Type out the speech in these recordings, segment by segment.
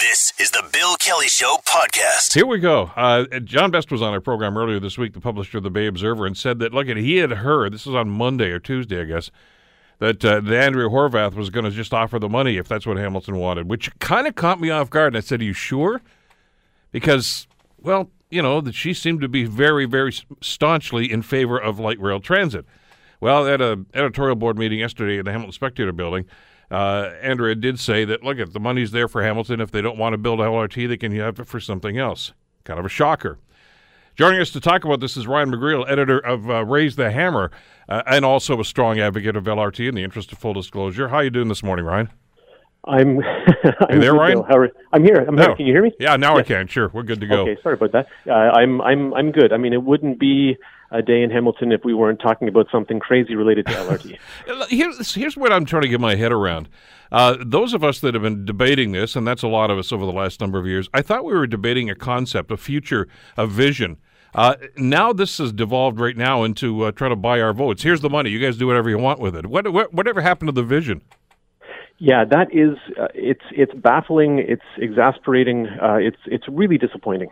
This is the Bill Kelly Show podcast. Here we go. Uh, John Best was on our program earlier this week, the publisher of the Bay Observer, and said that, look, he had heard, this was on Monday or Tuesday, I guess, that, uh, that Andrea Horwath was going to just offer the money if that's what Hamilton wanted, which kind of caught me off guard. And I said, Are you sure? Because, well, you know, that she seemed to be very, very staunchly in favor of light rail transit. Well, at a editorial board meeting yesterday in the Hamilton Spectator building, uh, Andrea did say that, look, if the money's there for Hamilton, if they don't want to build LRT, they can have it for something else. Kind of a shocker. Joining us to talk about this is Ryan McGreal, editor of uh, Raise the Hammer, uh, and also a strong advocate of LRT in the interest of full disclosure. How are you doing this morning, Ryan? I'm. I'm there, Ryan? Are, I'm here. I'm here. Can you hear me? Yeah, now yes. I can. Sure, we're good to go. Okay, sorry about that. Uh, I'm. I'm. I'm good. I mean, it wouldn't be a day in Hamilton if we weren't talking about something crazy related to LRT. here's, here's what I'm trying to get my head around. Uh, those of us that have been debating this, and that's a lot of us over the last number of years, I thought we were debating a concept, a future, a vision. Uh, now this has devolved right now into uh, trying to buy our votes. Here's the money. You guys do whatever you want with it. What, what whatever happened to the vision? Yeah, that is uh, it's it's baffling. It's exasperating. Uh, it's it's really disappointing.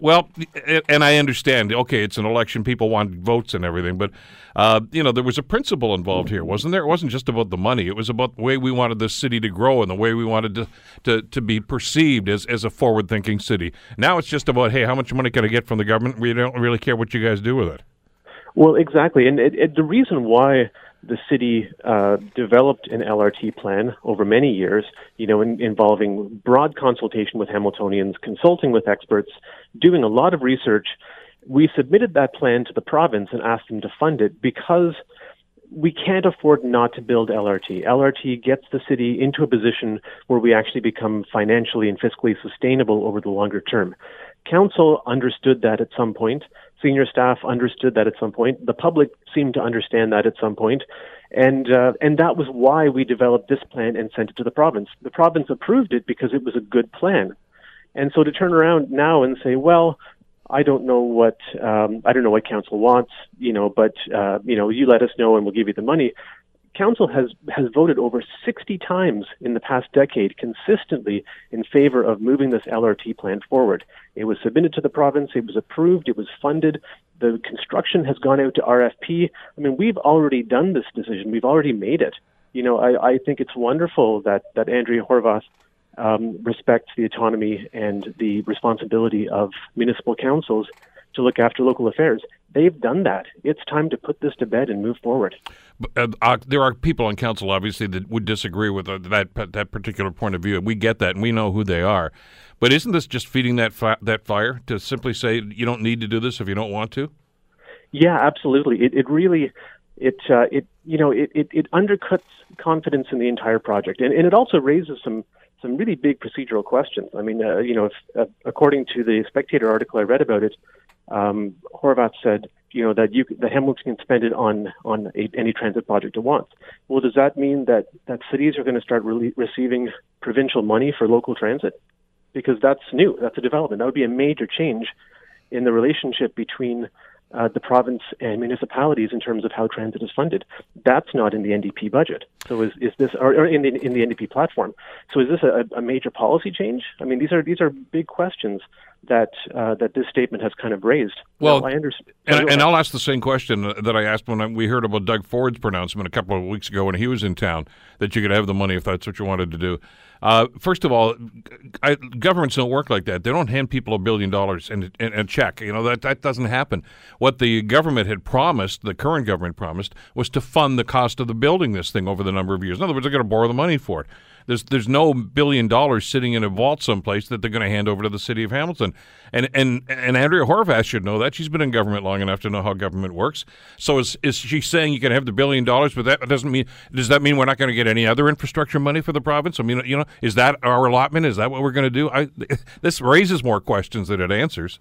Well, and I understand. Okay, it's an election; people want votes and everything, but uh, you know there was a principle involved here, wasn't there? It wasn't just about the money; it was about the way we wanted the city to grow and the way we wanted to to, to be perceived as, as a forward-thinking city. Now it's just about, hey, how much money can I get from the government? We don't really care what you guys do with it. Well, exactly, and it, it, the reason why the city uh, developed an LRT plan over many years, you know, in, involving broad consultation with Hamiltonians, consulting with experts, doing a lot of research. We submitted that plan to the province and asked them to fund it because we can't afford not to build LRT. LRT gets the city into a position where we actually become financially and fiscally sustainable over the longer term. Council understood that at some point. Senior staff understood that at some point. The public seemed to understand that at some point, and uh, and that was why we developed this plan and sent it to the province. The province approved it because it was a good plan, and so to turn around now and say, well, I don't know what um, I don't know what council wants, you know, but uh, you know, you let us know and we'll give you the money council has has voted over 60 times in the past decade consistently in favor of moving this LRT plan forward. It was submitted to the province, it was approved, it was funded. The construction has gone out to RFP. I mean, we've already done this decision. We've already made it. You know, I, I think it's wonderful that that Andrea Horwath um, respects the autonomy and the responsibility of municipal councils to look after local affairs. They've done that. It's time to put this to bed and move forward. Uh, uh, there are people on council, obviously, that would disagree with uh, that that particular point of view. We get that, and we know who they are. But isn't this just feeding that fi- that fire to simply say you don't need to do this if you don't want to? Yeah, absolutely. It, it really it uh, it you know it, it, it undercuts confidence in the entire project, and, and it also raises some some really big procedural questions. I mean, uh, you know, if, uh, according to the Spectator article I read about it, um, Horwath said, you know, that you that Hamilton can spend it on on a, any transit project it wants. Well, does that mean that that cities are going to start re- receiving provincial money for local transit? Because that's new. That's a development. That would be a major change in the relationship between uh, the province and municipalities in terms of how transit is funded. That's not in the NDP budget. So is, is this or, or in the in the NDP platform? So is this a, a major policy change? I mean, these are these are big questions that uh, that this statement has kind of raised. Well, I understand, and, and, I'll ask the same question that I asked when we heard about Doug Ford's pronouncement a couple of weeks ago when he was in town that you could have the money if that's what you wanted to do. Uh, first of all, I, governments don't work like that. They don't hand people a billion dollars in, a check. You know that that doesn't happen. What the government had promised, the current government promised, was to fund the cost of the building this thing over the number of years. In other words, they're going to borrow the money for it. There's there's no billion dollars sitting in a vault someplace that they're going to hand over to the city of Hamilton. And and and Andrea Horwath should know that. She's been in government long enough to know how government works. So is is she saying you can have the billion dollars, but that doesn't mean does that mean we're not going to get any other infrastructure money for the province? I mean, you know, is that our allotment? Is that what we're going to do? I, this raises more questions than it answers.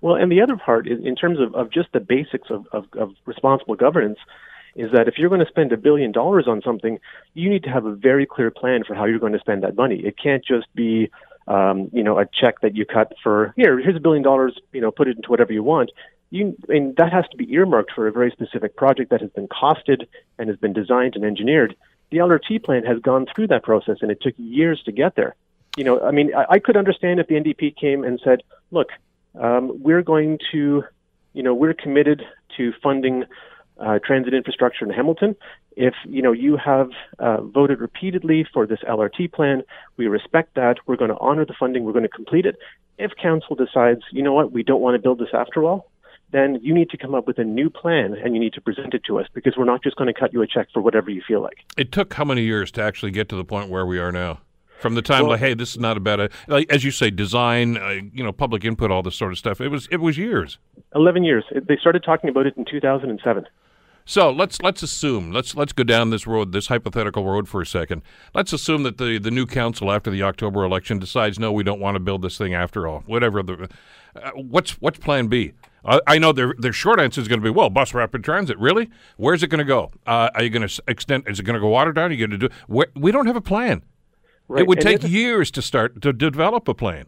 Well, and the other part is in terms of, of just the basics of, of, of responsible governance is that if you're going to spend a billion dollars on something, you need to have a very clear plan for how you're going to spend that money. It can't just be, um, you know, a check that you cut for here. Here's a billion dollars. You know, put it into whatever you want. You, and that has to be earmarked for a very specific project that has been costed and has been designed and engineered. The LRT plan has gone through that process, and it took years to get there. You know, I mean, I, I could understand if the NDP came and said, "Look, um, we're going to, you know, we're committed to funding uh, transit infrastructure in Hamilton. If you know you have uh, voted repeatedly for this LRT plan, we respect that. We're going to honor the funding. We're going to complete it. If council decides, you know what, we don't want to build this after all, then you need to come up with a new plan and you need to present it to us because we're not just going to cut you a check for whatever you feel like. It took how many years to actually get to the point where we are now? From the time, well, like, hey, this is not about a bad, like, as you say, design, uh, you know, public input, all this sort of stuff. It was, it was years. Eleven years. They started talking about it in 2007. So let's let's assume let's let's go down this road, this hypothetical road for a second. Let's assume that the the new council after the October election decides no, we don't want to build this thing after all. Whatever the uh, what's what's Plan B? Uh, I know their their short answer is going to be well, bus rapid transit. Really? Where's it going to go? Uh, are you going to extend? Is it going to go water down? Are you going to do? Where, we don't have a plan. Right. It would and take years to start to develop a plan.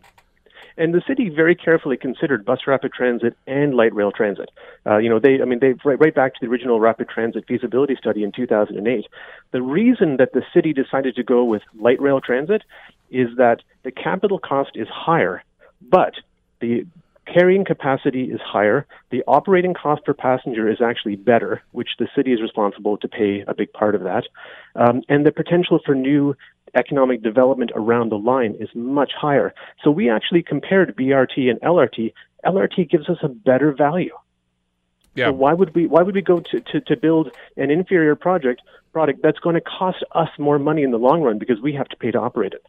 And the city very carefully considered bus rapid transit and light rail transit. Uh, you know, they, I mean, they right, right back to the original rapid transit feasibility study in 2008. The reason that the city decided to go with light rail transit is that the capital cost is higher, but the carrying capacity is higher. The operating cost per passenger is actually better, which the city is responsible to pay a big part of that. Um, and the potential for new economic development around the line is much higher. So we actually compared BRT and LRT. LRT gives us a better value. Yeah. So why would we why would we go to, to, to build an inferior project product that's going to cost us more money in the long run because we have to pay to operate it?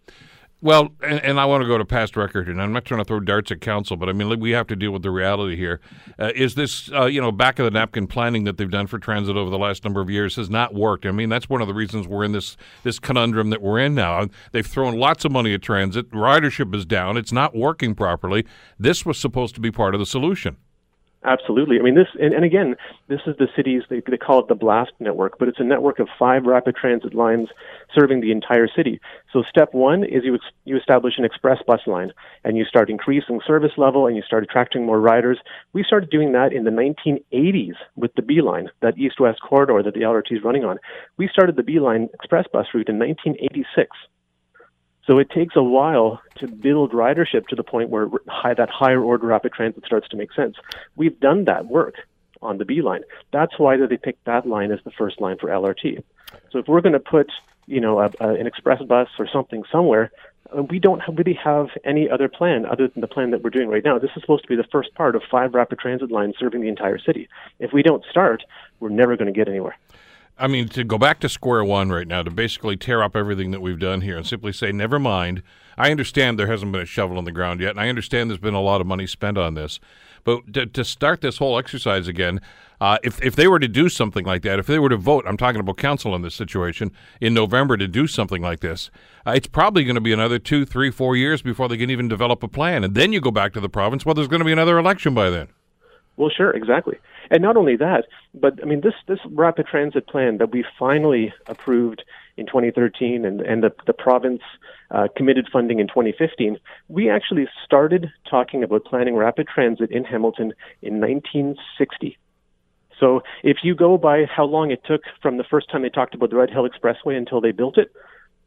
Well, and, and, I want to go to past record, and I'm not trying to throw darts at council, but I mean we have to deal with the reality here. Uh, is this, uh, you know, back of the napkin planning that they've done for transit over the last number of years has not worked? I mean that's one of the reasons we're in this this conundrum that we're in now. They've thrown lots of money at transit, ridership is down, it's not working properly. This was supposed to be part of the solution. Absolutely. I mean, this, and, and again, this is the city's, they, they call it the BLAST network, but it's a network of five rapid transit lines serving the entire city. So step one is you, you establish an express bus line and you start increasing service level and you start attracting more riders. We started doing that in the 1980s with the B line, that east-west corridor that the LRT is running on. We started the B line express bus route in 1986. So it takes a while to build ridership to the point where high, that higher order rapid transit starts to make sense. We've done that work on the B line. That's why they picked that line as the first line for LRT. So if we're going to put, you know, a, a, an express bus or something somewhere, uh, we don't really have any other plan other than the plan that we're doing right now. This is supposed to be the first part of five rapid transit lines serving the entire city. If we don't start, we're never going to get anywhere. I mean, to go back to square one right now, to basically tear up everything that we've done here and simply say, never mind. I understand there hasn't been a shovel on the ground yet, and I understand there's been a lot of money spent on this. But to, to start this whole exercise again, uh, if, if they were to do something like that, if they were to vote, I'm talking about council in this situation, in November to do something like this, uh, it's probably going to be another two, three, four years before they can even develop a plan. And then you go back to the province, well, there's going to be another election by then. Well, sure, exactly. And not only that, but I mean, this, this rapid transit plan that we finally approved in 2013 and, and the, the province uh, committed funding in 2015, we actually started talking about planning rapid transit in Hamilton in 1960. So if you go by how long it took from the first time they talked about the Red Hill Expressway until they built it,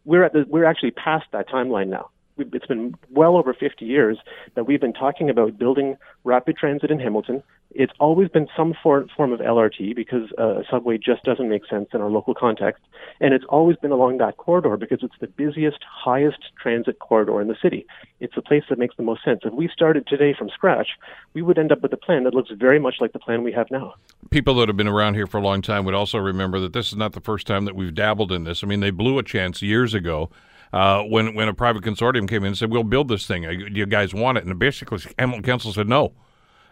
we're at the, we're actually past that timeline now it's been well over 50 years that we've been talking about building rapid transit in Hamilton. It's always been some form, form of LRT because uh, a subway just doesn't make sense in our local context. And it's always been along that corridor because it's the busiest, highest transit corridor in the city. It's the place that makes the most sense. If we started today from scratch, we would end up with a plan that looks very much like the plan we have now. People that have been around here for a long time would also remember that this is not the first time that we've dabbled in this. I mean, they blew a chance years ago uh, when when a private consortium came in and said, "We'll build this thing. Do you guys want it?" And basically, Hamilton Council said no.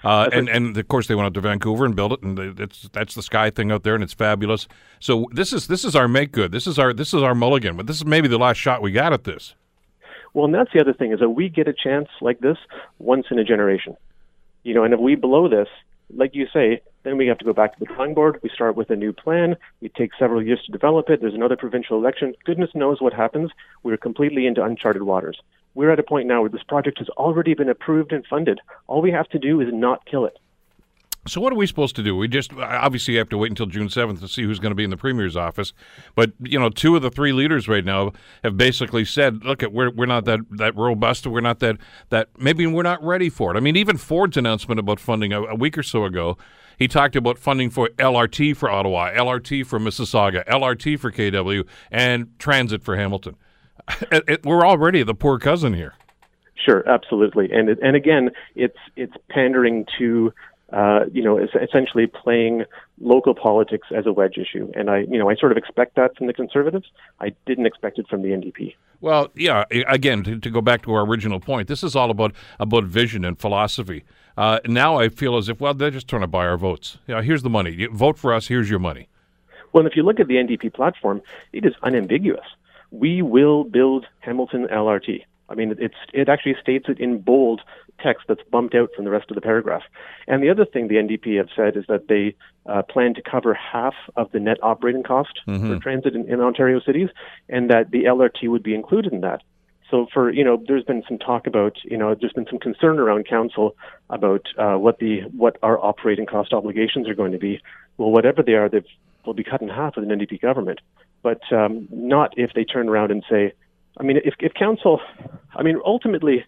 Uh, and and of course they went out to Vancouver and built it, and it's that's the sky thing out there, and it's fabulous. So this is this is our make good. This is our this is our mulligan, but this is maybe the last shot we got at this. Well, and that's the other thing is that we get a chance like this once in a generation, you know. And if we blow this, like you say, then we have to go back to the drawing board. We start with a new plan. We take several years to develop it. There's another provincial election. Goodness knows what happens. We're completely into uncharted waters. We're at a point now where this project has already been approved and funded. All we have to do is not kill it. So what are we supposed to do? We just obviously have to wait until June seventh to see who's going to be in the premier's office. But you know, two of the three leaders right now have basically said, "Look, at we're we're not that that robust. We're not that that maybe we're not ready for it." I mean, even Ford's announcement about funding a, a week or so ago, he talked about funding for LRT for Ottawa, LRT for Mississauga, LRT for KW, and transit for Hamilton. It, it, we're already the poor cousin here. Sure, absolutely, and and again, it's it's pandering to uh, you know, essentially playing local politics as a wedge issue. And I, you know, I sort of expect that from the Conservatives. I didn't expect it from the NDP. Well, yeah. Again, to, to go back to our original point, this is all about about vision and philosophy. Uh, now I feel as if, well, they're just trying to buy our votes. You know, here's the money. You vote for us. Here's your money. Well, if you look at the NDP platform, it is unambiguous. We will build Hamilton LRT. I mean, it's it actually states it in bold text that's bumped out from the rest of the paragraph. And the other thing the NDP have said is that they uh, plan to cover half of the net operating cost mm-hmm. for transit in, in Ontario cities, and that the LRT would be included in that. So for you know, there's been some talk about you know, there's been some concern around council about uh, what the what our operating cost obligations are going to be. Well, whatever they are, they will be cut in half with an NDP government, but um, not if they turn around and say, I mean, if if council, I mean, ultimately,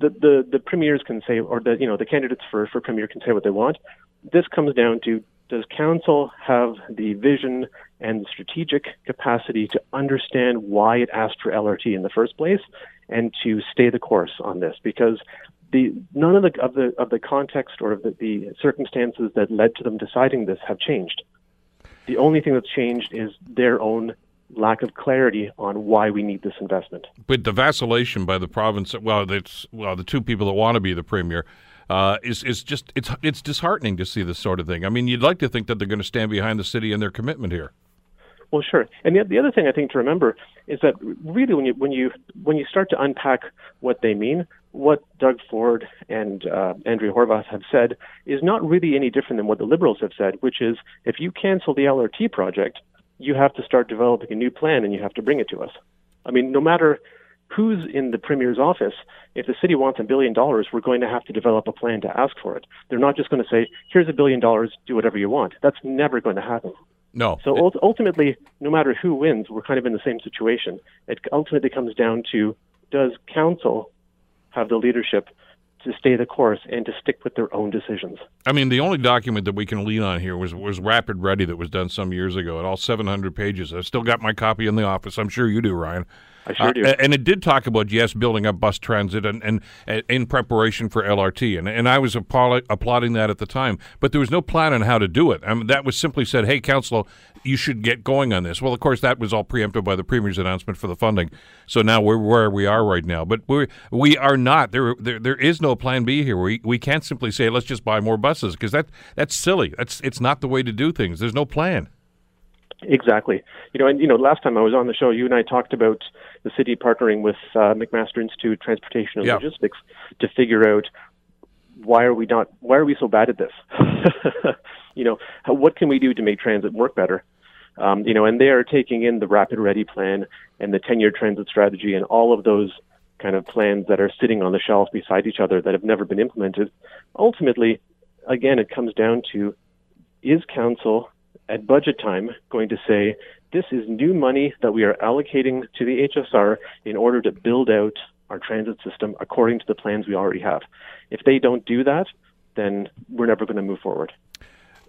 the, the, the premiers can say, or the you know the candidates for, for premier can say what they want. This comes down to does council have the vision and the strategic capacity to understand why it asked for LRT in the first place, and to stay the course on this? Because the none of the of the of the context or of the, the circumstances that led to them deciding this have changed. The only thing that's changed is their own lack of clarity on why we need this investment. But the vacillation by the province, well, it's well, the two people that want to be the premier. Uh, is is just it's it's disheartening to see this sort of thing. I mean, you'd like to think that they're going to stand behind the city and their commitment here. Well, sure. And the, the other thing I think to remember is that really when you when you when you start to unpack what they mean, what Doug Ford and uh, Andrea Horwath have said is not really any different than what the Liberals have said, which is if you cancel the LRT project, you have to start developing a new plan and you have to bring it to us. I mean, no matter who's in the premier's office, if the city wants a billion dollars, we're going to have to develop a plan to ask for it. They're not just going to say, here's a billion dollars, do whatever you want. That's never going to happen. No. So it, ultimately, no matter who wins, we're kind of in the same situation. It ultimately comes down to does council have the leadership to stay the course and to stick with their own decisions. I mean, the only document that we can lean on here was was Rapid Ready that was done some years ago, at all 700 pages. I've still got my copy in the office. I'm sure you do, Ryan. I sure do. Uh, and it did talk about yes, building up bus transit and, and, and in preparation for LRT, and and I was applauding that at the time. But there was no plan on how to do it. I mean, that was simply said, "Hey, council, you should get going on this." Well, of course, that was all preempted by the premier's announcement for the funding. So now we're where we are right now. But we we are not there. There there is no plan B here. We we can't simply say let's just buy more buses because that that's silly. That's it's not the way to do things. There's no plan. Exactly. You know, and you know, last time I was on the show, you and I talked about the city partnering with uh, McMaster Institute Transportation and yep. Logistics to figure out why are we not why are we so bad at this? you know, how, what can we do to make transit work better? Um, you know, and they are taking in the Rapid Ready plan and the 10-year transit strategy and all of those kind of plans that are sitting on the shelf beside each other that have never been implemented. Ultimately, again, it comes down to is council at budget time going to say, this is new money that we are allocating to the HSR in order to build out our transit system according to the plans we already have. If they don't do that, then we're never going to move forward.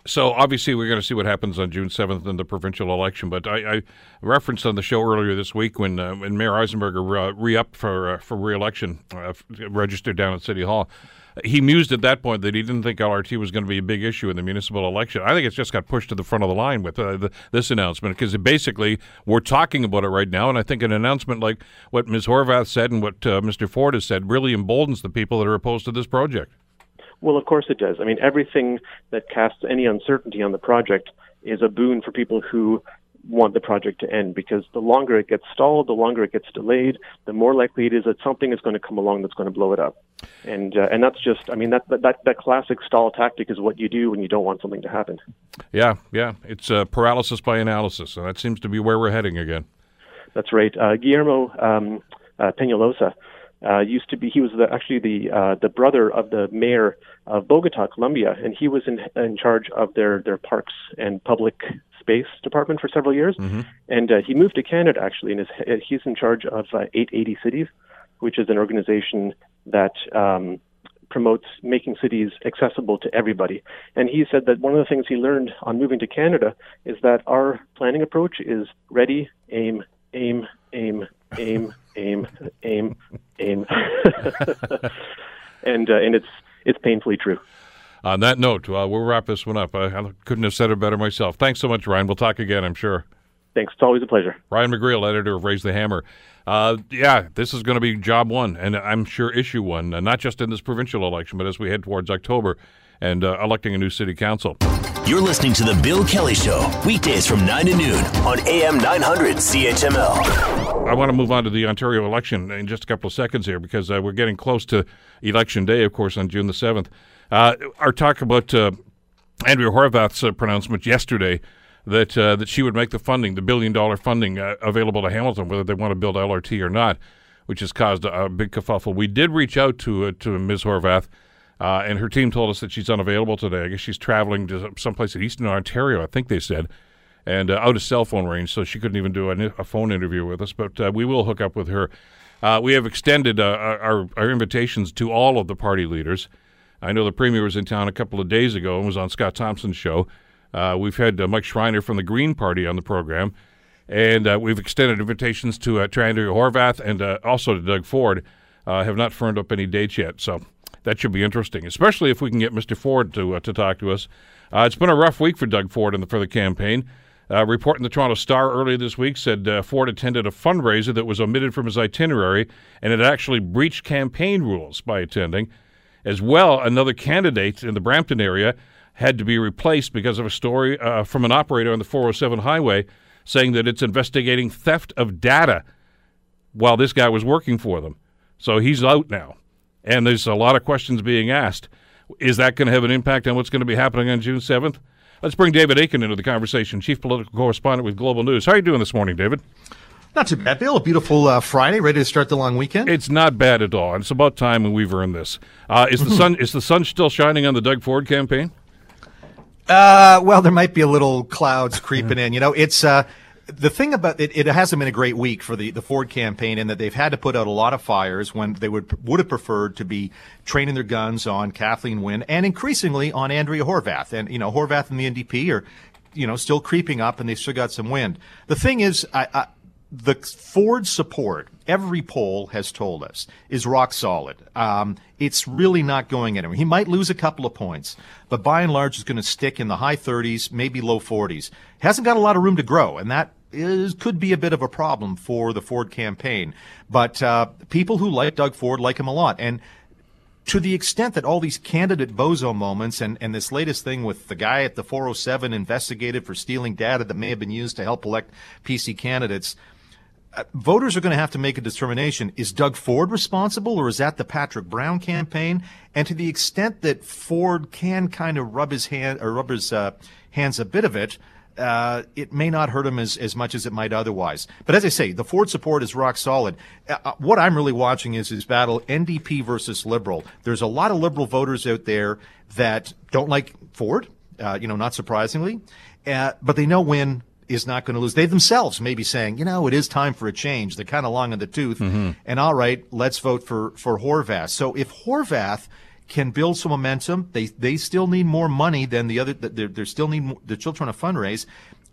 So obviously, we're going to see what happens on June seventh in the provincial election. But I, I, referenced on the show earlier this week when uh, when Mayor Eisenberger uh, re-upped for uh, for re-election, uh, registered down at City Hall he mused at that point that he didn't think LRT was going to be a big issue in the municipal election. I think it's just got pushed to the front of the line with uh, the, this announcement because basically we're talking about it right now, and I think an announcement like what Ms. Horwath said and what uh, Mr. Ford has said really emboldens the people that are opposed to this project. Well, of course it does. I mean, everything that casts any uncertainty on the project is a boon for people who want the project to end because the longer it gets stalled, the longer it gets delayed, the more likely it is that something is going to come along that's going to blow it up. And uh, and that's just, I mean, that, that that classic stall tactic is what you do when you don't want something to happen. Yeah, yeah, it's uh, paralysis by analysis, and that seems to be where we're heading again. That's right. Uh, Guillermo um, uh, Peñalosa uh, used to be he was the, actually the uh, the brother of the mayor of Bogota, Colombia, and he was in in charge of their their parks and public space department for several years. Mm-hmm. And uh, he moved to Canada actually, and is, he's in charge of uh, 880 Cities, which is an organization that um, promotes making cities accessible to everybody. And he said that one of the things he learned on moving to Canada is that our planning approach is ready, aim, aim, aim, aim, aim, aim, aim, and uh, and it's it's painfully true. On that note, uh, we'll wrap this one up. I, I couldn't have said it better myself. Thanks so much, Ryan. We'll talk again, I'm sure. Thanks. It's always a pleasure. Ryan McGreal, editor of Raise the Hammer. Uh, yeah, this is going to be job one, and I'm sure issue one, uh, not just in this provincial election, but as we head towards October and uh, electing a new city council. You're listening to The Bill Kelly Show, weekdays from 9 to noon on AM 900 CHML. I want to move on to the Ontario election in just a couple of seconds here because uh, we're getting close to Election Day, of course, on June the 7th. Uh, our talk about uh, Andrea Horwath's pronouncement yesterday that uh, that she would make the funding, the billion dollar funding, uh, available to Hamilton, whether they want to build LRT or not, which has caused a, a big kerfuffle. We did reach out to uh, to Ms. Horwath, uh, and her team told us that she's unavailable today. I guess she's traveling to someplace in Eastern Ontario, I think they said, and uh, out of cell phone range, so she couldn't even do a, a phone interview with us. But uh, we will hook up with her. we have extended our, our invitations to all of the party leaders. I know the premier was in town a couple of days ago and was on Scott Thompson's show. Uh, we've had uh, Mike Schreiner from the Green Party on the program, and uh, we've extended invitations to, uh, to Andrea Horwath and uh, also to Doug Ford. Uh, have not firmed up any dates yet, so that should be interesting, especially if we can get Mr. Ford to to talk to us. it's been a rough week for Doug Ford the, for the campaign. Uh, report in the Toronto Star earlier this week said uh, Ford attended a fundraiser that was omitted from his itinerary and it actually breached campaign rules by attending. As well, another candidate in the Brampton area had to be replaced because of a story uh, from an operator on the 407 highway saying that it's investigating theft of data while this guy was working for them. So he's out now. And there's a lot of questions being asked. Is that going to have an impact on what's going to be happening on June 7th? Let's bring David Akin into the conversation, chief political correspondent with Global News. How are you doing this morning, David? Not too bad, Bill. A beautiful uh, Friday, ready to start the long weekend. It's not bad at all. It's about time and we've earned this. Uh, is the sun is the sun still shining on the Doug Ford campaign? Uh, well, there might be a little clouds creeping in. You know, it's uh, the thing about it, it hasn't been a great week for the, the Ford campaign in that they've had to put out a lot of fires when they would would have preferred to be training their guns on Kathleen Wynne and increasingly on Andrea Horwath. And, you know, Horwath and the NDP are, you know, still creeping up and they've still got some wind. The thing is, I, I the Ford support, every poll has told us, is rock solid. Um, it's really not going anywhere. He might lose a couple of points, but by and large, is going to stick in the high 30s, maybe low 40s. Hasn't got a lot of room to grow, and that is, could be a bit of a problem for the Ford campaign. But uh, people who like Doug Ford like him a lot, and to the extent that all these candidate bozo moments and, and this latest thing with the guy at the 407 investigated for stealing data that may have been used to help elect PC candidates – voters are going to have to make a determination. Is Doug Ford responsible or is that the Patrick Brown campaign? And to the extent that Ford can kind of rub his hand or rub his uh, hands a bit of it, uh, it may not hurt him as, as much as it might otherwise. But as I say, the Ford support is rock solid. Uh, uh what I'm really watching is his battle NDP versus Liberal. There's a lot of Liberal voters out there that don't like Ford, uh, you know, not surprisingly, but they know when is not going to lose. They themselves may be saying, you know, it is time for a change. They're kind of long in the tooth. Mm-hmm. And all right, let's vote for, for Horwath. So if Horwath can build some momentum, they, they still need more money than the other, they're, they're still need, they're still trying to fundraise.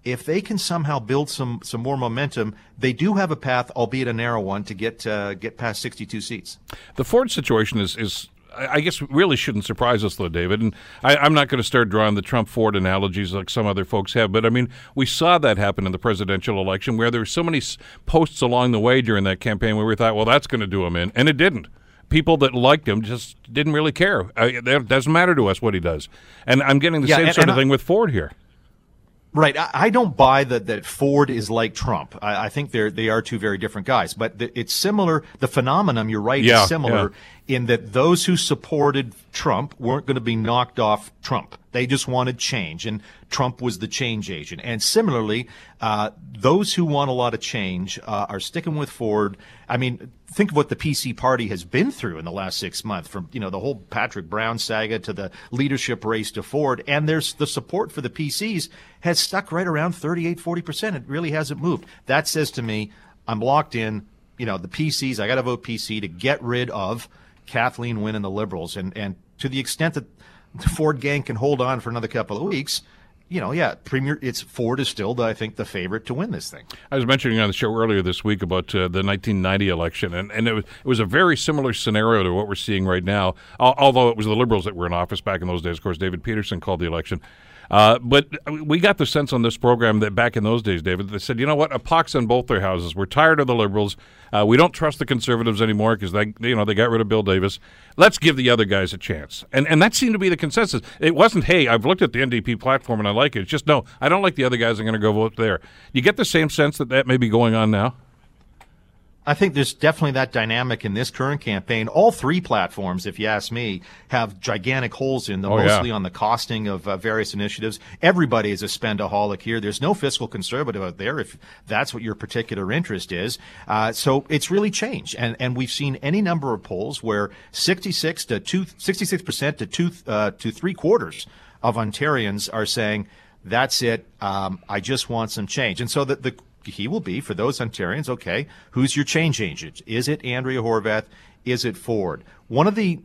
If they can somehow build some, some more momentum, they do have a path, albeit a narrow one, to get, uh, get past 62 seats. The Ford situation is, is I guess really shouldn't surprise us, though, David. And I, am not going to start drawing the Trump Ford analogies like some other folks have, but I mean, we saw that happen in the presidential election where there were so many posts along the way during that campaign where we thought, well, that's going to do him in, and it didn't. People that liked him just didn't really care. it doesn't matter to us what he does. And I'm getting the yeah, same and, sort and of I, thing with Ford here. Right. I, I, don't buy that, that Ford is like Trump. I, I, think they're, they are two very different guys, but the, it's similar. The phenomenon, you're right, yeah, is similar in that those who supported Trump weren't going to be knocked off Trump. They just wanted change, and Trump was the change agent. And similarly, uh, those who want a lot of change uh, are sticking with Ford. I mean, think of what the PC party has been through in the last six months, from you know the whole Patrick Brown saga to the leadership race to Ford, and there's the support for the PCs has stuck right around 38, 40 percent. It really hasn't moved. That says to me, I'm locked in. You know, the PCs. I got to vote PC to get rid of Kathleen Wynne and the Liberals, and and to the extent that Ford gang can hold on for another couple of weeks, you know, yeah, Premier, it's Ford is still, the, I think, the favorite to win this thing. I was mentioning on the show earlier this week about uh, the 1990 election, and, and it, was, it was a very similar scenario to what we're seeing right now, although it was the Liberals that were in office back in those days. Of course, David Peterson called the election. Uh, but we got the sense on this program that back in those days, David, they said, you know what, a pox on both their houses. We're tired of the liberals. Uh, we don't trust the conservatives anymore because they, you know, they got rid of Bill Davis. Let's give the other guys a chance. And and that seemed to be the consensus. It wasn't, hey, I've looked at the NDP platform and I like it. It's just no, I don't like the other guys. I'm going to go vote there. You get the same sense that that may be going on now. I think there's definitely that dynamic in this current campaign. All three platforms, if you ask me, have gigantic holes in them, oh, mostly yeah. on the costing of uh, various initiatives. Everybody is a spendaholic here. There's no fiscal conservative out there if that's what your particular interest is. Uh, so it's really changed. And, and we've seen any number of polls where 66 to two, 66% to two, uh, to three quarters of Ontarians are saying, that's it. Um, I just want some change. And so the, the he will be for those Ontarians. Okay, who's your change agent? Is it Andrea Horwath? Is it Ford? One of the,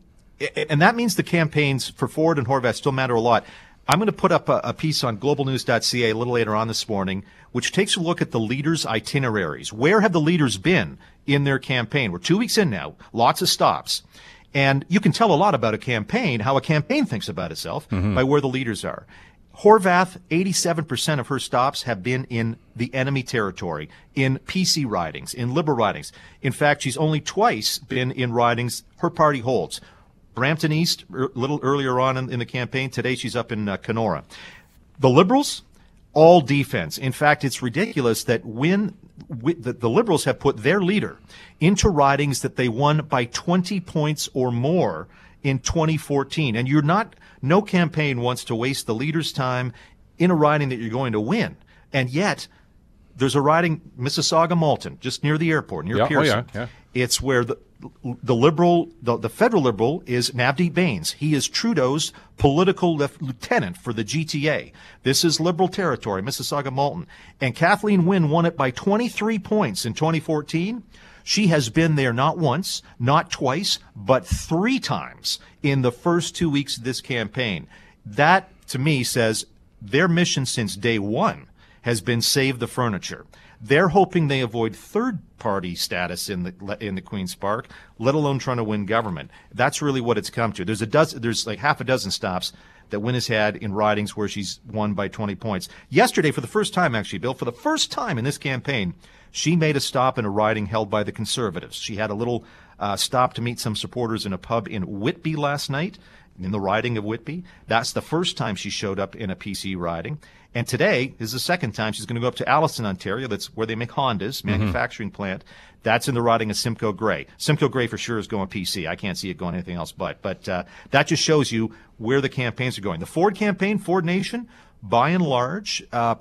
and that means the campaigns for Ford and Horwath still matter a lot. I'm going to put up a, a, piece on globalnews.ca a little later on this morning, which takes a look at the leaders' itineraries. Where have the leaders been in their campaign? We're two weeks in now, lots of stops. And you can tell a lot about a campaign, how a campaign thinks about itself, mm-hmm. by where the leaders are. Horwath, 87% of her stops have been in the enemy territory, in PC ridings, in Liberal ridings. In fact, she's only twice been in ridings her party holds. Brampton East, a er, little earlier on in, in, the campaign. Today she's up in uh, Kenora. The Liberals, all defense. In fact, it's ridiculous that when the, the Liberals have put their leader into ridings that they won by 20 points or more in 2014, and you're not no campaign wants to waste the leader's time in a riding that you're going to win. And yet, there's a riding, Mississauga Malton, just near the airport, near yeah, Pearson. Oh yeah, yeah. It's where the the liberal, the, the federal liberal is Navdeep Bains. He is Trudeau's political lef- lieutenant for the GTA. This is liberal territory, Mississauga Malton. And Kathleen Wynne won it by 23 points in 2014. She has been there not once, not twice, but three times in the first two weeks of this campaign. That, to me, says their mission since day one has been save the furniture. They're hoping they avoid third party status in the in the Queen's Park, let alone trying to win government. That's really what it's come to. There's a dozen, there's like half a dozen stops that Wynne has had in ridings where she's won by 20 points. Yesterday, for the first time, actually, Bill, for the first time in this campaign, she made a stop in a riding held by the Conservatives. She had a little uh, stop to meet some supporters in a pub in Whitby last night, in the riding of Whitby. That's the first time she showed up in a PC riding. And today is the second time she's going to go up to Alliston, Ontario. That's where they make Hondas, mm-hmm. manufacturing mm-hmm. plant. That's in the riding of Simcoe Grey. Simcoe Grey for sure is going PC. I can't see it going anything else but. But uh, that just shows you where the campaigns are going. The Ford campaign, Ford Nation, by and large, uh,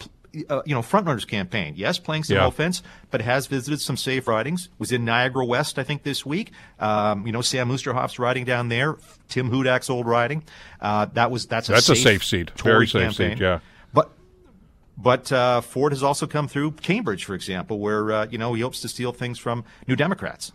uh, you know, frontrunners campaign. Yes, playing some yeah. offense, but has visited some safe ridings. Was in Niagara West, I think, this week. Um, you know, Sam Oosterhoff's riding down there. Tim Hudak's old riding. Uh, that was that's a that's safe a safe seat, very safe campaign. seat. Yeah. But uh, Ford has also come through Cambridge, for example, where uh, you know he hopes to steal things from New Democrats.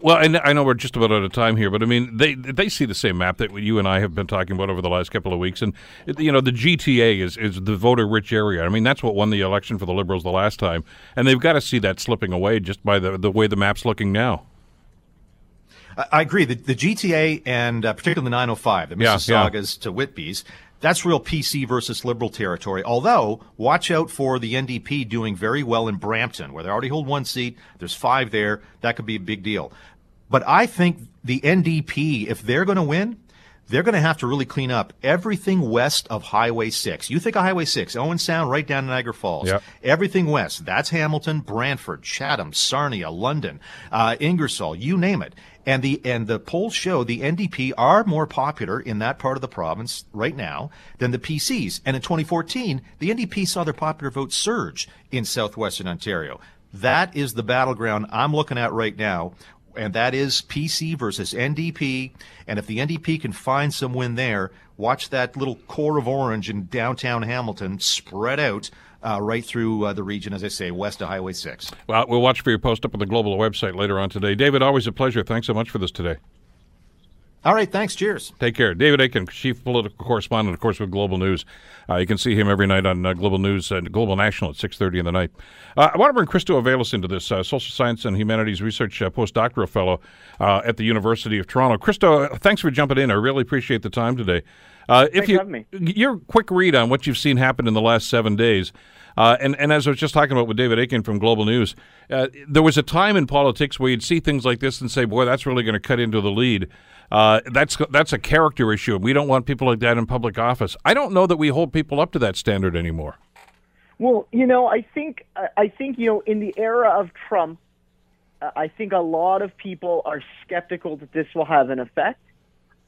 Well, and I know we're just about out of time here, but I mean, they they see the same map that you and I have been talking about over the last couple of weeks, and you know, the GTA is is the voter-rich area. I mean, that's what won the election for the Liberals the last time, and they've got to see that slipping away just by the the way the map's looking now. I agree. The, the GTA and uh, particularly the 905, the Mississaugas yeah, yeah. to Whitby's, that's real PC versus Liberal territory. Although, watch out for the NDP doing very well in Brampton, where they already hold one seat. There's five there. That could be a big deal. But I think the NDP, if they're going to win, they're going to have to really clean up everything west of Highway 6. You think of Highway 6, Owen Sound, right down to Niagara Falls. Yep. Everything west. That's Hamilton, Brantford, Chatham, Sarnia, London, uh, Ingersoll, you name it. And the and the polls show the NDP are more popular in that part of the province right now than the PCs. And in 2014, the NDP saw their popular vote surge in southwestern Ontario. That is the battleground I'm looking at right now and that is PC versus NDP. And if the NDP can find some win there, watch that little core of orange in downtown Hamilton spread out uh, right through uh, the region, as I say, west of Highway 6. Well, we'll watch for your post up on the Global website later on today. David, always a pleasure. Thanks so much for this today. All right, thanks. Cheers. Take care. David Akin, chief political correspondent, of course, with Global News. Uh, you can see him every night on uh, Global News and Global National at 6.30 in the night. Uh, I want to bring Christo Aivalis into this, uh, social science and humanities research uh, postdoctoral fellow uh, at the University of Toronto. Christo, thanks for jumping in. I really appreciate the time today. if you, Your quick read on what you've seen happen in the last seven days. Uh, and, and as I was just talking about with David Akin from Global News, uh, there was a time in politics where you'd see things like this and say, boy, that's really going to cut into the lead. Uh, that's that's a character issue. We don't want people like that in public office. I don't know that we hold people up to that standard anymore. Well, you know, I think I think you know in the era of Trump, I think a lot of people are skeptical that this will have an effect.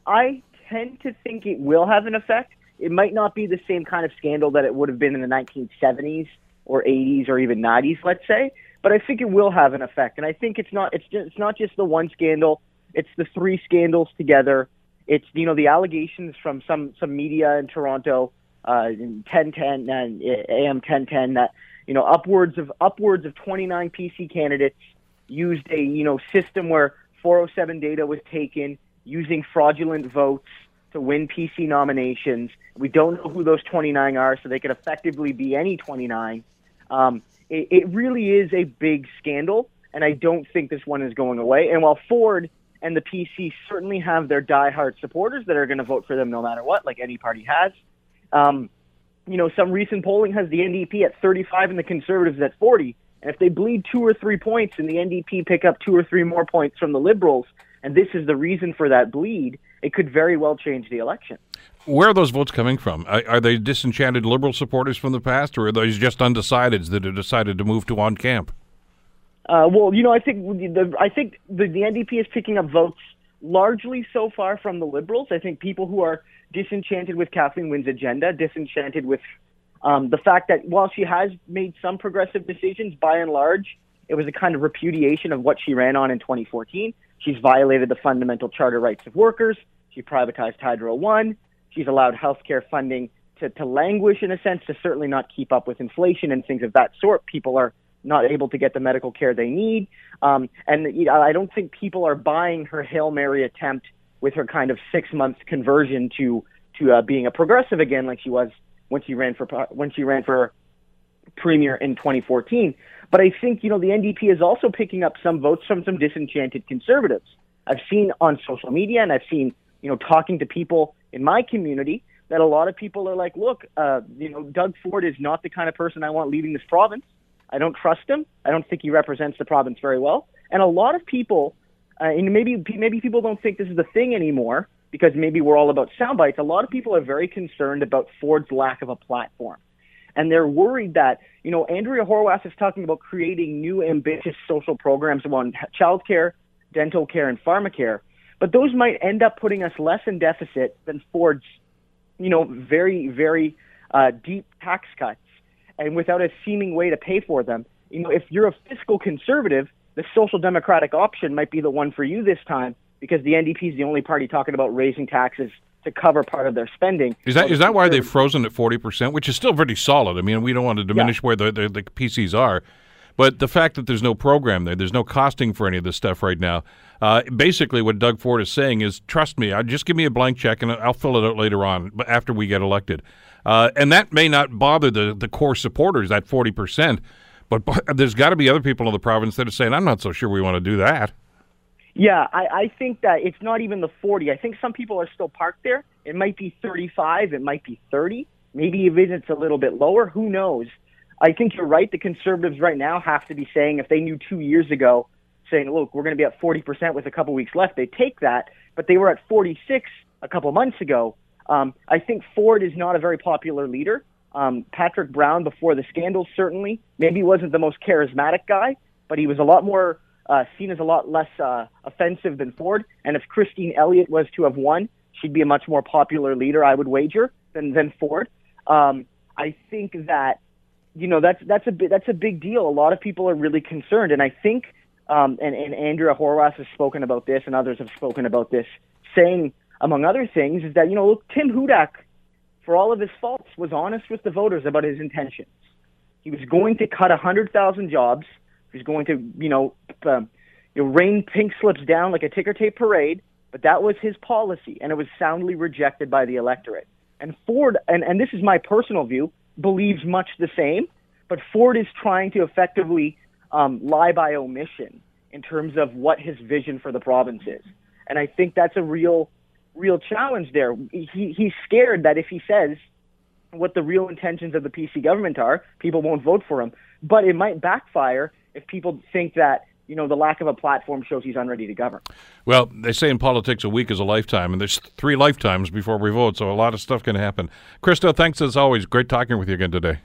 I tend to think it will have an effect. It might not be the same kind of scandal that it would have been in the 1970s or 80s or even 90s, let's say, but I think it will have an effect. And I think it's not it's just, it's not just the one scandal it's the three scandals together. It's you know the allegations from some some media in Toronto, uh, in 1010 and AM 1010 that you know upwards of upwards of 29 PC candidates used a you know system where 407 data was taken using fraudulent votes to win PC nominations. We don't know who those 29 are, so they could effectively be any 29. Um, it, it really is a big scandal, and I don't think this one is going away. And while Ford and the PC certainly have their diehard supporters that are going to vote for them no matter what, like any party has. Um, you know, some recent polling has the NDP at 35 and the Conservatives at 40. And if they bleed two or three points and the NDP pick up two or three more points from the Liberals, and this is the reason for that bleed, it could very well change the election. Where are those votes coming from? Are, are they disenchanted Liberal supporters from the past, or are those just undecideds that have decided to move to on camp? Uh, well, you know, I think the I think the, the NDP is picking up votes largely so far from the Liberals. I think people who are disenchanted with Kathleen Wynne's agenda, disenchanted with um, the fact that while she has made some progressive decisions, by and large, it was a kind of repudiation of what she ran on in 2014. She's violated the fundamental charter rights of workers. She privatized Hydro One. She's allowed healthcare funding to, to languish in a sense, to certainly not keep up with inflation and things of that sort. People are not able to get the medical care they need. Um, and you know, I don't think people are buying her Hail Mary attempt with her kind of six month conversion to to uh, being a progressive again, like she was when she ran for when she ran for premier in 2014. But I think you know the NDP is also picking up some votes from some disenchanted conservatives. I've seen on social media, and I've seen you know talking to people in my community that a lot of people are like, look, uh, you know, Doug Ford is not the kind of person I want leading this province. I don't trust him. I don't think he represents the province very well. And a lot of people, uh, and maybe maybe people don't think this is the thing anymore because maybe we're all about sound bites. A lot of people are very concerned about Ford's lack of a platform. And they're worried that, you know, Andrea Horwath is talking about creating new ambitious social programs around childcare, dental care, and pharmacare. But those might end up putting us less in deficit than Ford's, you know, very, very uh, deep tax cuts and without a seeming way to pay for them. You know, if you're a fiscal conservative, the social democratic option might be the one for you this time because the NDP is the only party talking about raising taxes to cover part of their spending. Is that is that why they've frozen at forty percent, which is still pretty solid? I mean, we don't want to diminish yeah. where the, the, the PCs are, but the fact that there's no program there, there's no costing for any of this stuff right now. Uh, basically, what Doug Ford is saying is, trust me, just give me a blank check and I'll fill it out later on, after we get elected. Uh, and that may not bother the, the core supporters, that 40%, but there's got to be other people in the province that are saying, I'm not so sure we want to do that. Yeah, I, I think that it's not even the 40. I think some people are still parked there. It might be 35, it might be 30. Maybe even it's a little bit lower. Who knows? I think you're right. The conservatives right now have to be saying, if they knew two years ago, saying, look, we're going to be at 40% with a couple weeks left, they take that. But they were at 46 a couple months ago. Um, I think Ford is not a very popular leader. Um, Patrick Brown, before the scandals, certainly maybe wasn't the most charismatic guy, but he was a lot more uh, seen as a lot less uh, offensive than Ford. And if Christine Elliott was to have won, she'd be a much more popular leader, I would wager, than than Ford. Um, I think that you know that's that's a bit, that's a big deal. A lot of people are really concerned, and I think um, and, and Andrea Horwath has spoken about this, and others have spoken about this, saying among other things is that you know look, Tim Hudak, for all of his faults, was honest with the voters about his intentions. He was going to cut a hundred thousand jobs. He was going to you know. Um, you know, rain pink slips down like a ticker tape parade, but that was his policy, and it was soundly rejected by the electorate. And Ford, and, and this is my personal view, believes much the same, but Ford is trying to effectively um, lie by omission in terms of what his vision for the province is. And I think that's a real, real challenge there. He, he's scared that if he says what the real intentions of the PC government are, people won't vote for him. But it might backfire if people think that you know, the lack of a platform shows he's unready to govern. Well, they say in politics a week is a lifetime, and there's three lifetimes before we vote, so a lot of stuff can happen. Krista, thanks as always. Great talking with you again today.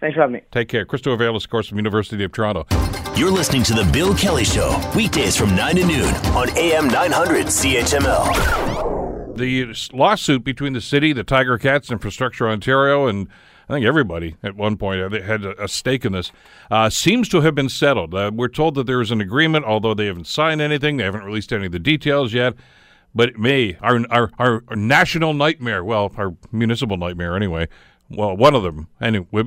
Thanks for having me. Take care. Krista Avalis, of course, from University of Toronto. You're listening to The Bill Kelly Show, weekdays from 9 to noon on AM 900 CHML. The lawsuit between the city, the Tiger Cats, Infrastructure Ontario, and I think everybody at one point had a stake in this, uh, seems to have been settled. Uh, we're told that there is an agreement, although they haven't signed anything, they haven't released any of the details yet. But it may, our, our, our national nightmare, well, our municipal nightmare anyway, well, one of them anyway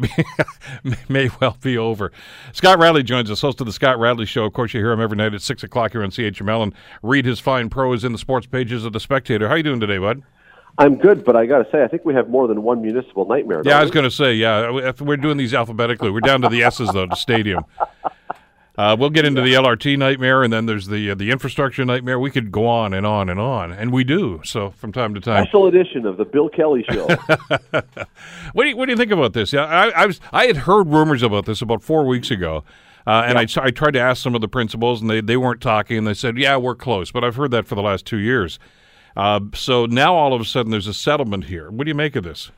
may well be over. Scott Radley joins us, host of the Scott Radley Show. Of course, you hear him every night at six o'clock here on CHML, and read his fine prose in the sports pages of the Spectator. How you doing today, bud? I'm good, but I got to say, I think we have more than one municipal nightmare. Yeah, I was going to say, yeah, we're doing these alphabetically. We're down to the S's though, the stadium. Uh, we'll get into the LRT nightmare, and then there's the uh, the infrastructure nightmare. We could go on and on and on, and we do. So from time to time, special edition of the Bill Kelly Show. what do you what do you think about this? Yeah, I, I was I had heard rumors about this about four weeks ago. Uh, and I, I tried to ask some of the principals, and they, they weren't talking. And they said, "Yeah, we're close." But I've heard that for the last two years. Uh, so now all of a sudden there's a settlement here. What do you make of this?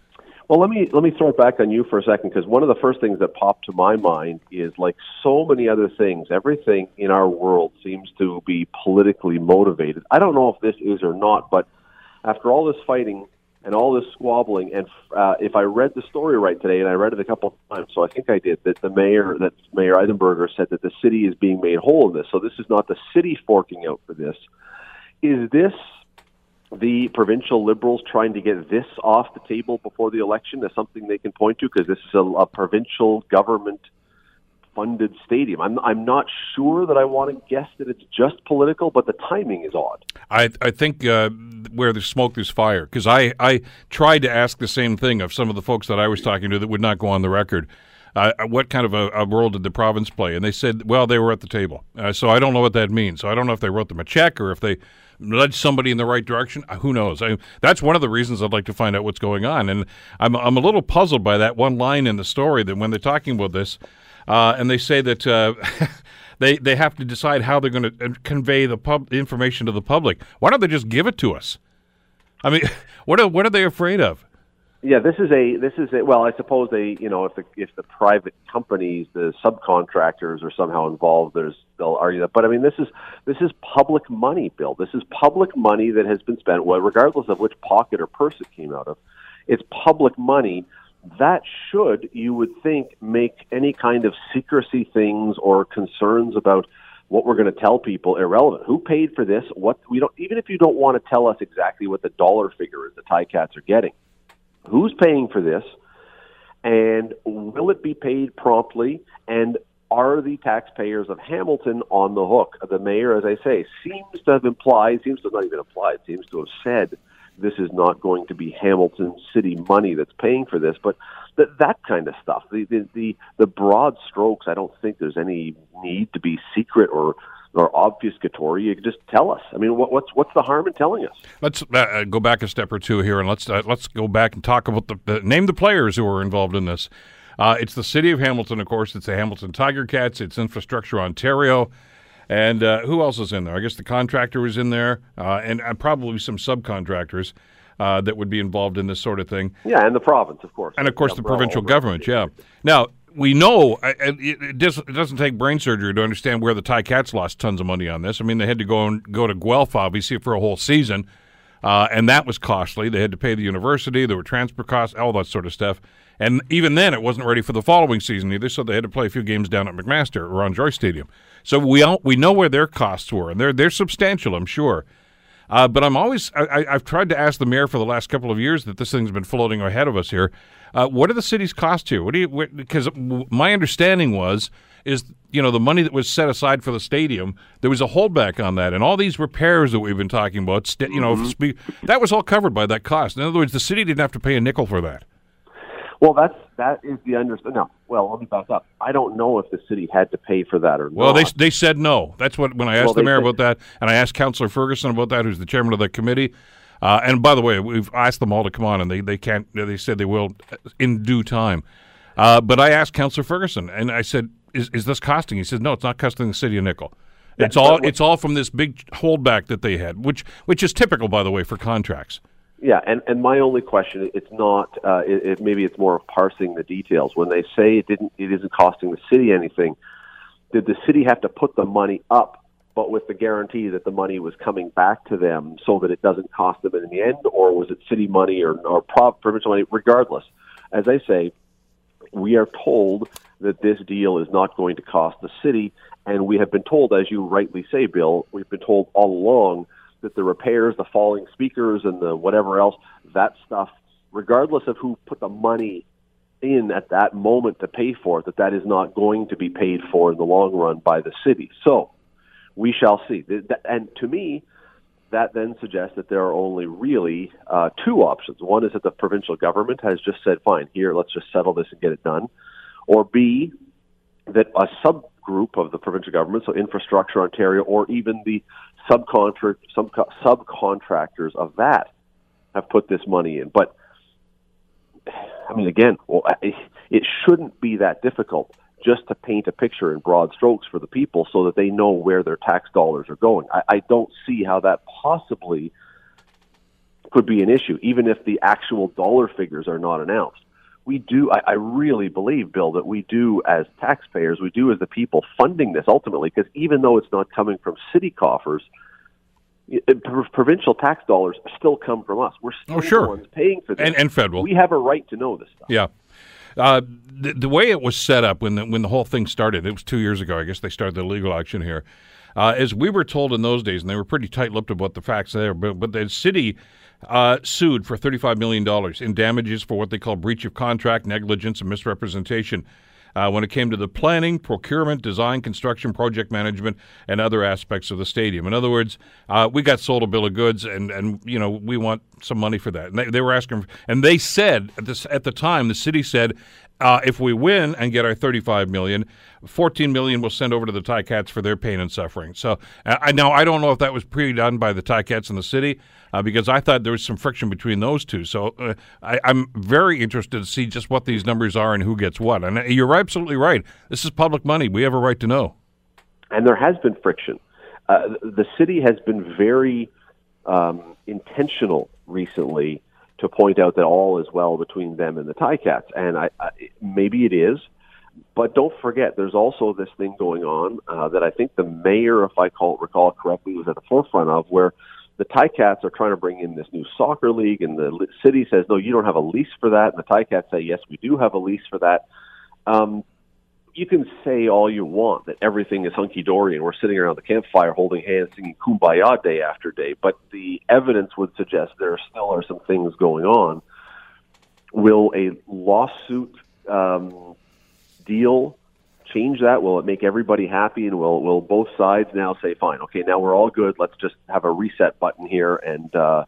Well, let me let me throw it back on you for a second because one of the first things that popped to my mind is like so many other things. Everything in our world seems to be politically motivated. I don't know if this is or not, but after all this fighting and all this squabbling, and uh, if I read the story right today, and I read it a couple of times, so I think I did, that the mayor, that Mayor Eisenberger said that the city is being made whole in this. So this is not the city forking out for this. Is this the provincial liberals trying to get this off the table before the election as something they can point to because this is a, a provincial government funded stadium. I'm I'm not sure that I want to guess that it's just political, but the timing is odd. I I think uh, where there's smoke, there's fire. Because I I tried to ask the same thing of some of the folks that I was talking to that would not go on the record. Uh, what kind of a, a, role did the province play? And they said, well, they were at the table. Uh, so I don't know what that means. So I don't know if they wrote them a check or if they nudge somebody in the right direction. Uh, who knows? I, that's one of the reasons I'd like to find out what's going on. And I'm, I'm a little puzzled by that one line in the story that when they're talking about this, uh, and they say that uh, they they have to decide how they're going to uh, convey the pub information to the public. Why don't they just give it to us? I mean, what are what are they afraid of? Yeah, this is a this is a well, I suppose they you know if the if the private companies, the subcontractors are somehow involved, there's they'll argue that. But I mean, this is this is public money, Bill. This is public money that has been spent, well, regardless of which pocket or purse it came out of. It's public money that should, you would think, make any kind of secrecy things or concerns about what we're going to tell people irrelevant. Who paid for this? What we don't even if you don't want to tell us exactly what the dollar figure is the Ticats are getting who's paying for this, and will it be paid promptly? And are the taxpayers of Hamilton on the hook? The mayor, as I say, seems to have implied, seems to have not even implied, seems to have said this is not going to be Hamilton city money that's paying for this, but that that kind of stuff, the the the, the broad strokes, I don't think there's any need to be secret or or obfuscatory. You just tell us. I mean, what, what's what's the harm in telling us? Let's uh, uh, go back a step or two here, and let's uh, let's go back and talk about the, the name the players who are involved in this. Uh, it's the city of Hamilton, of course. It's the Hamilton Tiger Cats. It's Infrastructure Ontario. And uh, who else is in there? I guess the contractor was in there, uh, and uh, probably some subcontractors uh, that would be involved in this sort of thing. Yeah, and the province, of course, and of course the provincial government. Yeah. Now we know it, doesn't take brain surgery to understand where the Ticats lost tons of money on this. I mean, they had to go and go to Guelph, obviously, for a whole season, uh, and that was costly. They had to pay the university. There were transfer costs, all that sort of stuff. And even then, it wasn't ready for the following season either, so they had to play a few games down at McMaster or Ron Joyce Stadium. So we all, we know where their costs were, and they're they're substantial, I'm sure. Uh, but I'm always I, have tried to ask the mayor for the last couple of years that this thing's been floating ahead of us here. Uh, what are the city's costs here? What do you because my understanding was is you know the money that was set aside for the stadium there was a holdback on that and all these repairs that we've been talking about st- you know mm-hmm. that was all covered by that cost. In other words, the city didn't have to pay a nickel for that. Well, that's that is the understanding. No, well, let me back up. I don't know if the city had to pay for that or well, not. Well, they they said no. That's what when I asked well, the mayor said, about that, and I asked Councillor Ferguson about that, who's the chairman of the committee. Uh, and by the way, we've asked them all to come on, and they, they can't. They said they will in due time. Uh, but I asked Councillor Ferguson, and I said, "Is is this costing?" He said, "No, it's not costing the city a nickel. It's all it's all from this big holdback that they had, which which is typical, by the way, for contracts." Yeah, and, and my only question, it's not, uh, it, it, maybe it's more of parsing the details. When they say it didn't, it isn't costing the city anything, did the city have to put the money up, but with the guarantee that the money was coming back to them so that it doesn't cost them in the end, or was it city money or, or provincial money? Regardless, as I say, we are told that this deal is not going to cost the city, and we have been told, as you rightly say, Bill, we've been told all along that the repairs, the falling speakers, and the whatever else, that stuff, regardless of who put the money in at that moment to pay for it, that that is not going to be paid for in the long run by the city. So we shall see. And to me, that then suggests that there are only really uh, two options. One is that the provincial government has just said, fine, here, let's just settle this and get it done. Or B, that a subgroup of the provincial government, so Infrastructure Ontario, or even the subcontract, sub, subcontractors of that have put this money in. But I mean, again, well, it shouldn't be that difficult just to paint a picture in broad strokes for the people so that they know where their tax dollars are going. I, I don't see how that possibly could be an issue, even if the actual dollar figures are not announced we do, I, I really believe, Bill, that we do as taxpayers, we do as the people funding this ultimately, because even though it's not coming from city coffers, it, provincial tax dollars still come from us. We're still oh, sure. the ones paying for this. And, and federal. We have a right to know this stuff. Yeah. Uh, the, the, way it was set up when the, when the whole thing started, it was two years ago. I guess they started the legal action here. Uh, as we were told in those days, and they were pretty tight-lipped about the facts there, but, but the city uh, sued for $35 million in damages for what they call breach of contract, negligence, and misrepresentation. Uh, when it came to the planning, procurement, design, construction, project management, and other aspects of the stadium. In other words, uh, we got sold a bill of goods, and, and you know we want some money for that. And they, they were asking, and they said at this at the time, the city said, uh, if we win and get our 35 million, 14 million we'll send over to the Ticats for their pain and suffering. So uh, I now I don't know if that was pre-done by the Ticats and the city uh, because I thought there was some friction between those two. So uh, I, am very interested to see just what these numbers are and who gets what. And uh, you're absolutely right. This is public money. We have a right to know. And there has been friction. Uh, the city has been very um, intentional recently to point out that all is well between them and the Ticats. And I, I, maybe it is, but don't forget, there's also this thing going on uh, that I think the mayor, if I call, recall correctly, was at the forefront of, where the Ticats are trying to bring in this new soccer league, and the city says, no, you don't have a lease for that. And the Ticats say, yes, we do have a lease for that. Um, you can say all you want that everything is hunky dory and we're sitting around the campfire holding hands singing kumbaya day after day, but the evidence would suggest there still are some things going on. Will a lawsuit um, deal change that? Will it make everybody happy? And will will both sides now say, fine, okay, now we're all good. Let's just have a reset button here, and uh,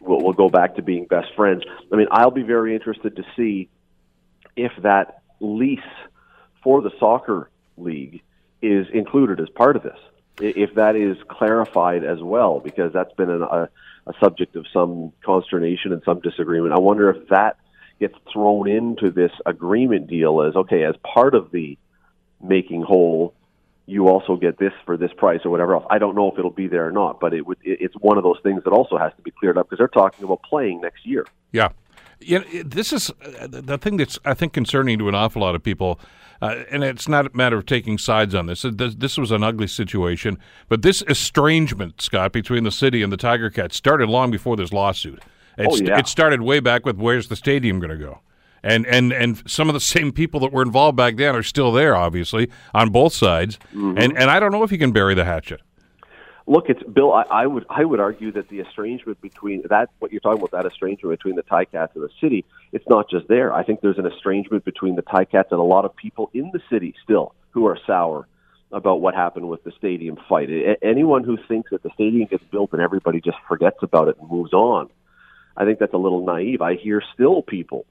we'll, we'll go back to being best friends. I mean, I'll be very interested to see if that lease for the soccer league is included as part of this. If that is clarified as well, because that's been an, a, a subject of some consternation and some disagreement. I wonder if that gets thrown into this agreement deal as okay, as part of the making whole, you also get this for this price or whatever else. I don't know if it'll be there or not, but it would. It's one of those things that also has to be cleared up because they're talking about playing next year. Yeah, yeah. This is uh, the thing that's I think concerning to an awful lot of people. Uh, and it's not a matter of taking sides on this. This was an ugly situation, but this estrangement, Scott, between the city and the Tiger Cats started long before this lawsuit. It's, oh, yeah. It started way back with where's the stadium going to go? and and and some of the same people that were involved back then are still there, obviously on both sides. Mm-hmm. And and I don't know if you can bury the hatchet. Look, it's Bill. I, I would I would argue that the estrangement between that what you're talking about that estrangement between the Ticats and the city, it's not just there. I think there's an estrangement between the Ticats and a lot of people in the city still who are sour about what happened with the stadium fight. Anyone who thinks that the stadium gets built and everybody just forgets about it and moves on, I think that's a little naive. I hear still people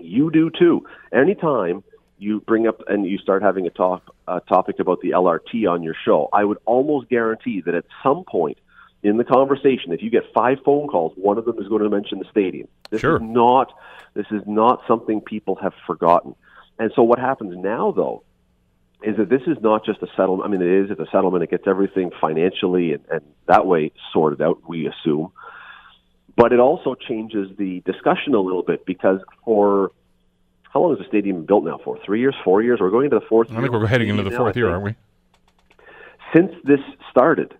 you do too. Anytime you bring up and you start having a talk a topic about the LRT on your show, I would almost guarantee that at some point in the conversation, if you get five phone calls, one of them is going to mention the stadium. This sure. is not this is not something people have forgotten. And so what happens now though is that this is not just a settlement. I mean, it is. It's a settlement. It gets everything financially and, and that way sorted out. We assume. But it also changes the discussion a little bit because for how long is the stadium built now for? Three years, four years? We're going into the fourth. I think we're heading into the now, fourth year, aren't we? Since this started,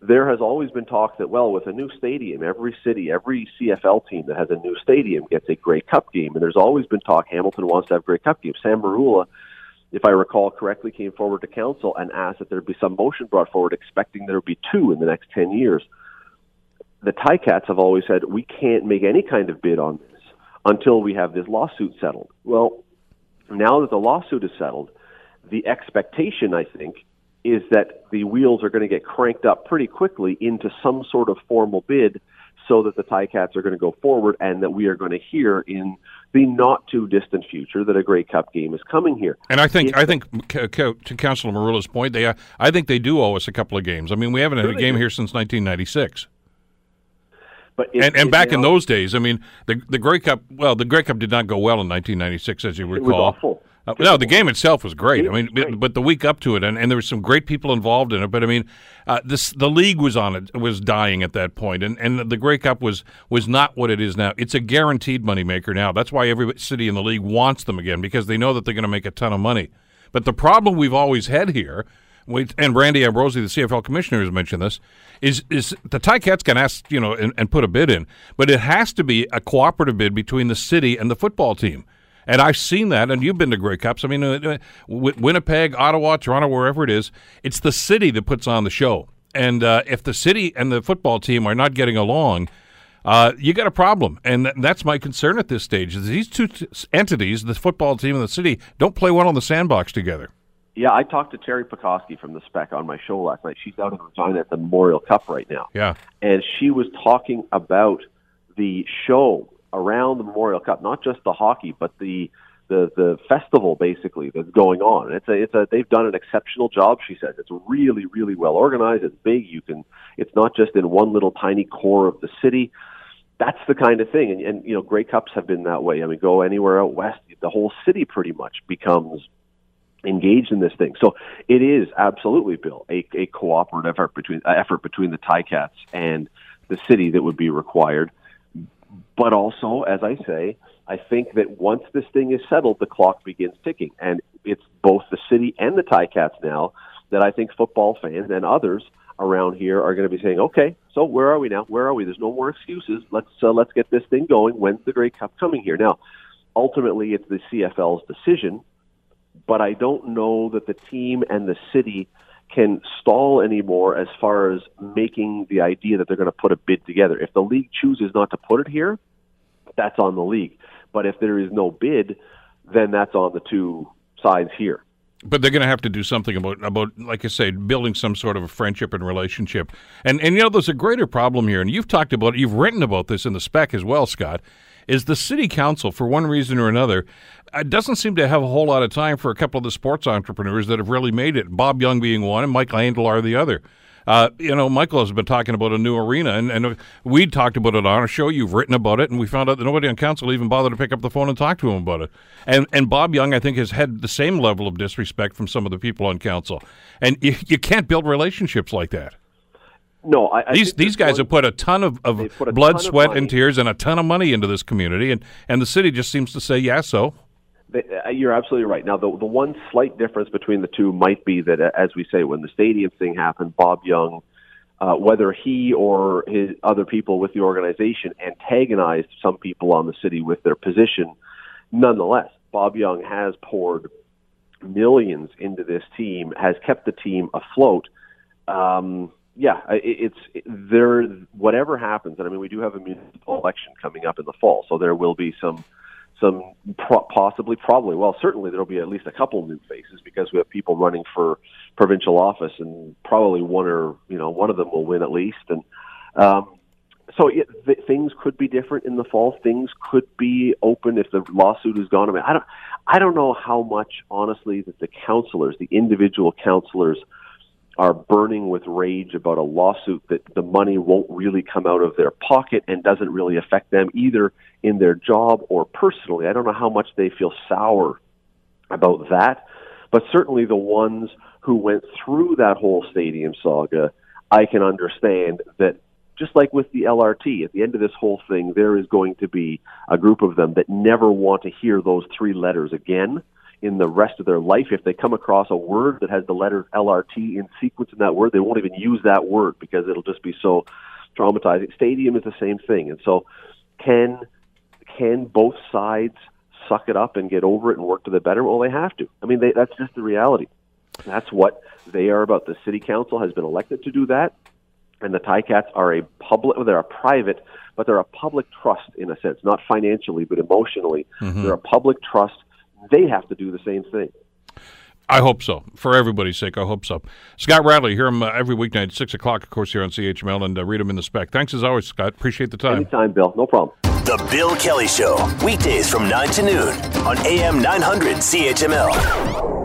there has always been talk that well, with a new stadium, every city, every CFL team that has a new stadium gets a Grey Cup game, and there's always been talk Hamilton wants to have Grey Cup games. Sam Merulla, if I recall correctly, came forward to council and asked that there be some motion brought forward, expecting there would be two in the next ten years the Ticats have always said we can't make any kind of bid on this until we have this lawsuit settled. Well, now that the lawsuit is settled, the expectation, I think, is that the wheels are going to get cranked up pretty quickly into some sort of formal bid so that the Ticats are going to go forward and that we are going to hear in the not too distant future that a Grey Cup game is coming here. And I think I think to Councilor Merulla's point, they I think they do owe us a couple of games. I mean, we haven't had a game here since 1996. But it, and, and back in those days, I mean, the the Grey Cup. Well, the Grey Cup did not go well in 1996, as you recall. It was awful. Uh, no, the game itself was great. I mean, great. but the week up to it, and, and there were some great people involved in it. But I mean, uh, this the league was on it was dying at that point, and and the Grey Cup was was not what it is now. It's a guaranteed moneymaker now. That's why every city in the league wants them again because they know that they're going to make a ton of money. But the problem we've always had here and Randy Ambrosie, the CFL commissioner, has mentioned this, is is the Ticats can ask, you know, and, and put a bid in, but it has to be a cooperative bid between the city and the football team. And I've seen that, and you've been to Grey Cups. I mean, uh, uh Winnipeg, Ottawa, Toronto, wherever it is, it's the city that puts on the show. And uh, if the city and the football team are not getting along, uh, you got a problem. And th- that's my concern at this stage. Is these two t- entities, the football team and the city, don't play well on the sandbox together. Yeah, I talked to Teri Pecoskie from the Spec on my show last night. She's out in Regina at the Memorial Cup right now. Yeah, and she was talking about the show around the Memorial Cup, not just the hockey, but the the the festival basically that's going on. It's a it's a they've done an exceptional job. She says it's really really well organized. It's big. You can it's not just in one little tiny core of the city. That's the kind of thing, and, and you know, Grey Cups have been that way. I mean, go anywhere out west, the whole city pretty much becomes engaged in this thing. So it is absolutely, Bill, a, a cooperative effort between uh, effort between the Ticats and the city that would be required. But also, as I say, I think that once this thing is settled, the clock begins ticking, and it's both the city and the Ticats now that I think football fans and others around here are going to be saying, "Okay, so where are we now? Where are we? There's no more excuses. Let's uh, let's get this thing going. When's the Grey Cup coming here?" Now, ultimately, it's the CFL's decision but I don't know that the team and the city can stall anymore as far as making the idea that they're going to put a bid together. If the league chooses not to put it here, that's on the league. But if there is no bid, then that's on the two sides here. But they're going to have to do something about about like I say, building some sort of a friendship and relationship. And and you know, there's a greater problem here, and you've talked about, you've written about this in the spec as well, Scott is the city council, for one reason or another, doesn't seem to have a whole lot of time for a couple of the sports entrepreneurs that have really made it. Bob Young being one, and Michael Andlauer the other. Uh, you know, Michael has been talking about a new arena, and, and we talked about it on our show. You've written about it, and we found out that nobody on council even bothered to pick up the phone and talk to him about it. And and Bob Young, I think, has had the same level of disrespect from some of the people on council. And you, you can't build relationships like that. No, I, I these these guys one, have put a ton of, of blood, ton sweat, of and tears, and a ton of money into this community, and, and the city just seems to say, "Yeah, so." Uh, you're absolutely right. Now, the the one slight difference between the two might be that, uh, as we say, when the stadium thing happened, Bob Young, uh, whether he or his other people with the organization antagonized some people on the city with their position, nonetheless, Bob Young has poured millions into this team, has kept the team afloat. Um, yeah, it's it, there. Whatever happens, and I mean, we do have a municipal election coming up in the fall, so there will be some, some pro- possibly, probably, well, certainly there will be at least a couple new faces because we have people running for provincial office, and probably one or you know one of them will win at least, and um, so it, th- things could be different in the fall. Things could be open if the lawsuit is gone. I mean, I don't, I don't know how much, honestly, that the counselors, the individual counselors are burning with rage about a lawsuit that the money won't really come out of their pocket and doesn't really affect them either in their job or personally. I don't know how much they feel sour about that, but certainly the ones who went through that whole stadium saga, I can understand that just like with the LRT, at the end of this whole thing, there is going to be a group of them that never want to hear those three letters again in the rest of their life. If they come across a word that has the letter LRT in sequence in that word, they won't even use that word because it'll just be so traumatizing. Stadium is the same thing, and so can can both sides suck it up and get over it and work to the better? Well, they have to. I mean, they, that's just the reality. That's what they are about. The city council has been elected to do that, and the Ticats are a public. Well, they're a private, but they're a public trust in a sense, not financially, but emotionally. Mm-hmm. They're a public trust they have to do the same thing. I hope so. For everybody's sake, I hope so. Scott Radley, hear him uh, every weeknight at 6 o'clock, of course, here on CHML, and uh, read him in the spec. Thanks as always, Scott. Appreciate the time. Anytime, Bill. No problem. The Bill Kelly Show, weekdays from 9 to noon on AM 900 CHML.